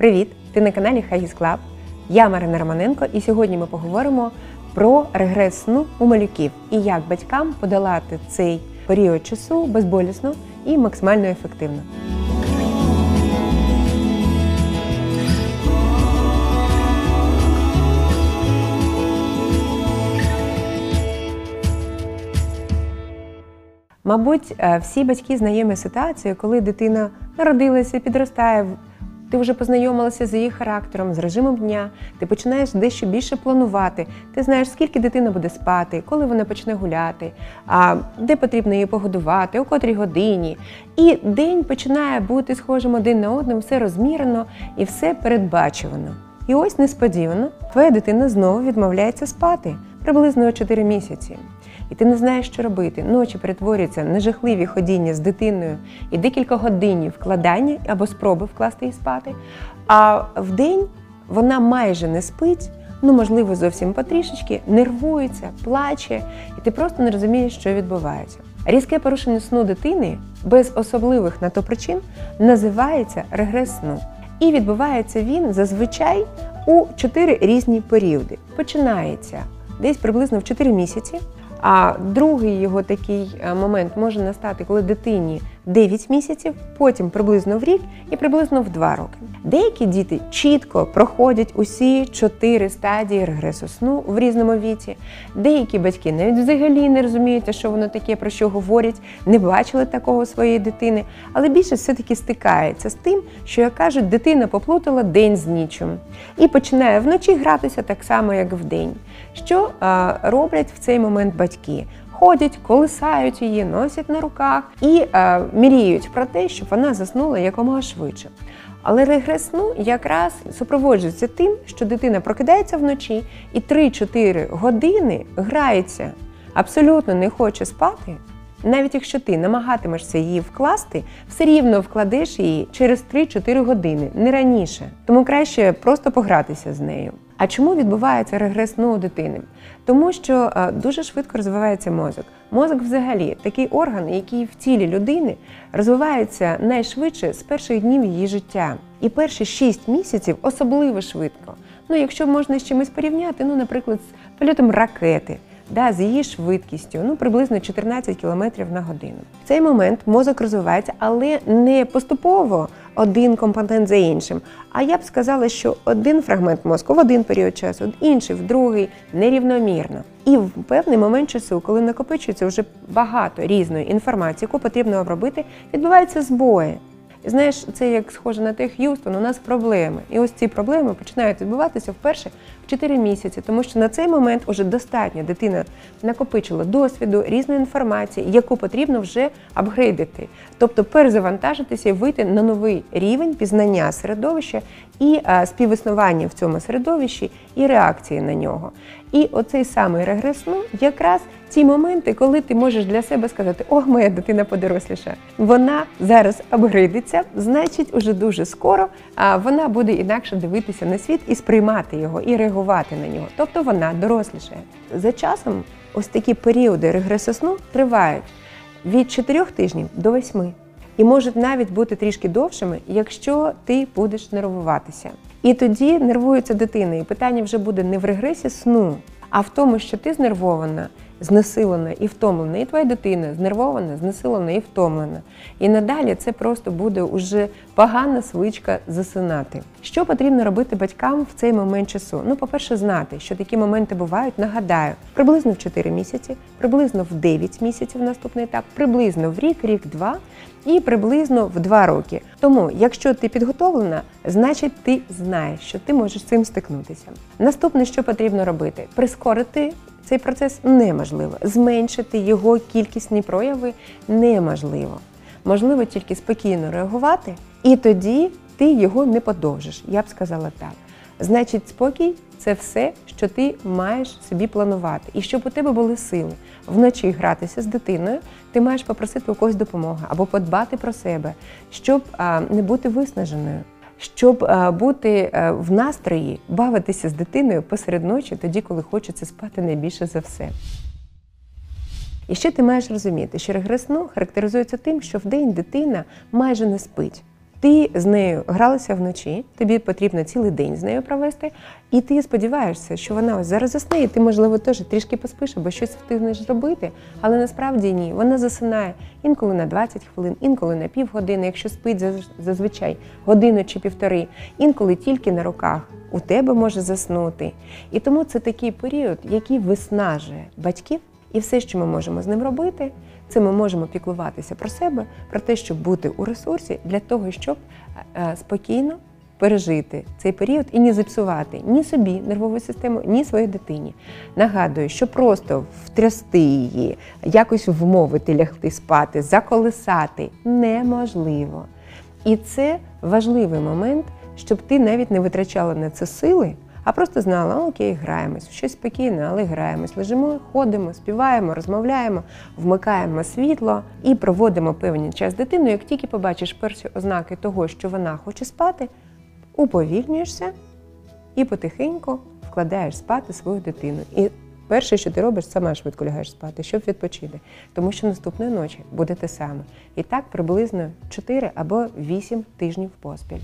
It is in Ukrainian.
Привіт! Ти на каналі Huggies Club. Я Марина Романенко, і сьогодні ми поговоримо про регрес сну у малюків і як батькам подолати цей період часу безболісно і максимально ефективно. Мабуть, е, всі батьки знайомі ситуацією, коли дитина народилася, підростає, ти вже познайомилася з її характером, з режимом дня, ти починаєш дещо більше планувати. Ти знаєш, скільки дитина буде спати, коли вона почне гуляти, а де потрібно її погодувати, у котрій годині. І день починає бути схожим один на одним, все розмірено і все передбачувано. І ось несподівано твоя дитина знову відмовляється спати приблизно 4 місяці. І ти не знаєш, що робити. Ночі перетворюються на жахливі ходіння з дитиною і декілька годин вкладання або спроби вкласти її спати. А в день вона майже не спить, ну можливо, зовсім потрішечки, нервується, плаче, і ти просто не розумієш, що відбувається. Різке порушення сну дитини без особливих на то причин називається регрес сну. І відбувається він зазвичай у чотири різні періоди. Починається десь приблизно в 4 місяці. А другий його такий е, момент може настати, коли дитині 9 місяців, потім приблизно в рік і приблизно в 2 роки. Деякі діти чітко проходять усі чотири стадії регресу сну в різному віці. Деякі батьки навіть взагалі не розуміють, що воно таке, про що говорять, не бачили такого своєї дитини. Але більше все-таки стикається з тим, що як кажуть, дитина поплутала день з нічим і починає вночі гратися так само, як вдень. Що а, роблять в цей момент батьки? Ходять, колисають її, носять на руках і е, мріють про те, щоб вона заснула якомога швидше. Але регрес сну якраз супроводжується тим, що дитина прокидається вночі і 3-4 години грається, абсолютно не хоче спати. Навіть якщо ти намагатимешся її вкласти, все рівно вкладеш її через 3-4 години, не раніше. Тому краще просто погратися з нею. А чому відбувається регрес ну, у дитини? Тому що дуже швидко розвивається мозок. Мозок, взагалі, такий орган, який в тілі людини розвивається найшвидше з перших днів її життя. І перші 6 місяців особливо швидко. Ну, якщо можна з чимось порівняти, ну, наприклад, з польотом ракети. Да, з її швидкістю, ну приблизно 14 км на годину. В цей момент мозок розвивається, але не поступово один компонент за іншим. А я б сказала, що один фрагмент мозку в один період часу, інший в другий нерівномірно. І в певний момент часу, коли накопичується вже багато різної інформації, яку потрібно обробити, відбуваються збої. Знаєш, це як схоже на те, Х'юстон, у нас проблеми. І ось ці проблеми починають відбуватися вперше в 4 місяці, тому що на цей момент уже достатньо дитина накопичила досвіду, різної інформації, яку потрібно вже апгрейдити, тобто перезавантажитися і вийти на новий рівень пізнання середовища і співіснування в цьому середовищі, і реакції на нього. І оцей самий регрес сну якраз ті моменти, коли ти можеш для себе сказати, о, моя дитина подоросліша, вона зараз апгрейдиться, значить, уже дуже скоро вона буде інакше дивитися на світ і сприймати його, і реагувати на нього. Тобто вона дорослішає. За часом ось такі періоди регресу сну тривають від 4 тижнів до 8. І можуть навіть бути трішки довшими, якщо ти будеш нервуватися. І тоді нервується дитина, і питання вже буде не в регресі сну, а в тому, що ти знервована, знесилена і втомлена, і твоя дитина знервована, знесилена і втомлена. І надалі це просто буде уже погана звичка засинати. Що потрібно робити батькам в цей момент часу? Ну, по-перше, знати, що такі моменти бувають. Нагадаю, приблизно в 4 місяці, приблизно в 9 місяців наступний етап, приблизно в рік, рік-два. І приблизно в два роки. Тому, якщо ти підготовлена, значить ти знаєш, що ти можеш з цим стикнутися. Наступне, що потрібно робити, прискорити цей процес неможливо. Зменшити його кількісні прояви неможливо. Можливо тільки спокійно реагувати, і тоді ти його не подовжиш. Я б сказала так. Значить, спокій це все, що ти маєш собі планувати. І щоб у тебе були сили вночі гратися з дитиною, ти маєш попросити у когось допомоги або подбати про себе, щоб не бути виснаженою щоб бути е, в настрої, бавитися з дитиною посеред ночі, тоді, коли хочеться спати найбільше за все. І ще ти маєш розуміти, що регрес характеризується тим, що вдень дитина майже не спить. Ти з нею гралася вночі, тобі потрібно цілий день з нею провести, і ти сподіваєшся, що вона ось зараз засне, і ти, можливо, теж трішки поспиш або щось встигнеш зробити, але насправді ні. Вона засинає інколи на 20 хвилин, інколи на півгодини, якщо спить зазвичай годину чи півтори, інколи тільки на руках. У тебе може заснути. І тому це такий період, який виснажує батьків, і все, що ми можемо з ним робити, це ми можемо піклуватися про себе, про те, щоб бути у ресурсі для того, щоб е, спокійно пережити цей період і не зіпсувати ні собі нервову систему, ні своїй дитині. Нагадую, що просто втрясти її, якось вмовити лягти спати, заколисати неможливо. І це важливий момент, щоб ти навіть не витрачала на це сили, а просто знала, окей, граємось, щось спокійне, але граємось. Лежимо, ходимо, співаємо, розмовляємо, вмикаємо світло і проводимо певний час з дитиною. Як тільки побачиш перші ознаки того, що вона хоче спати, уповільнюєшся і потихеньку вкладаєш спати свою дитину. І перше, що ти робиш, сама швидко лягаєш спати, щоб відпочити. Тому що наступної ночі буде те саме. І так приблизно 4 або 8 тижнів поспіль.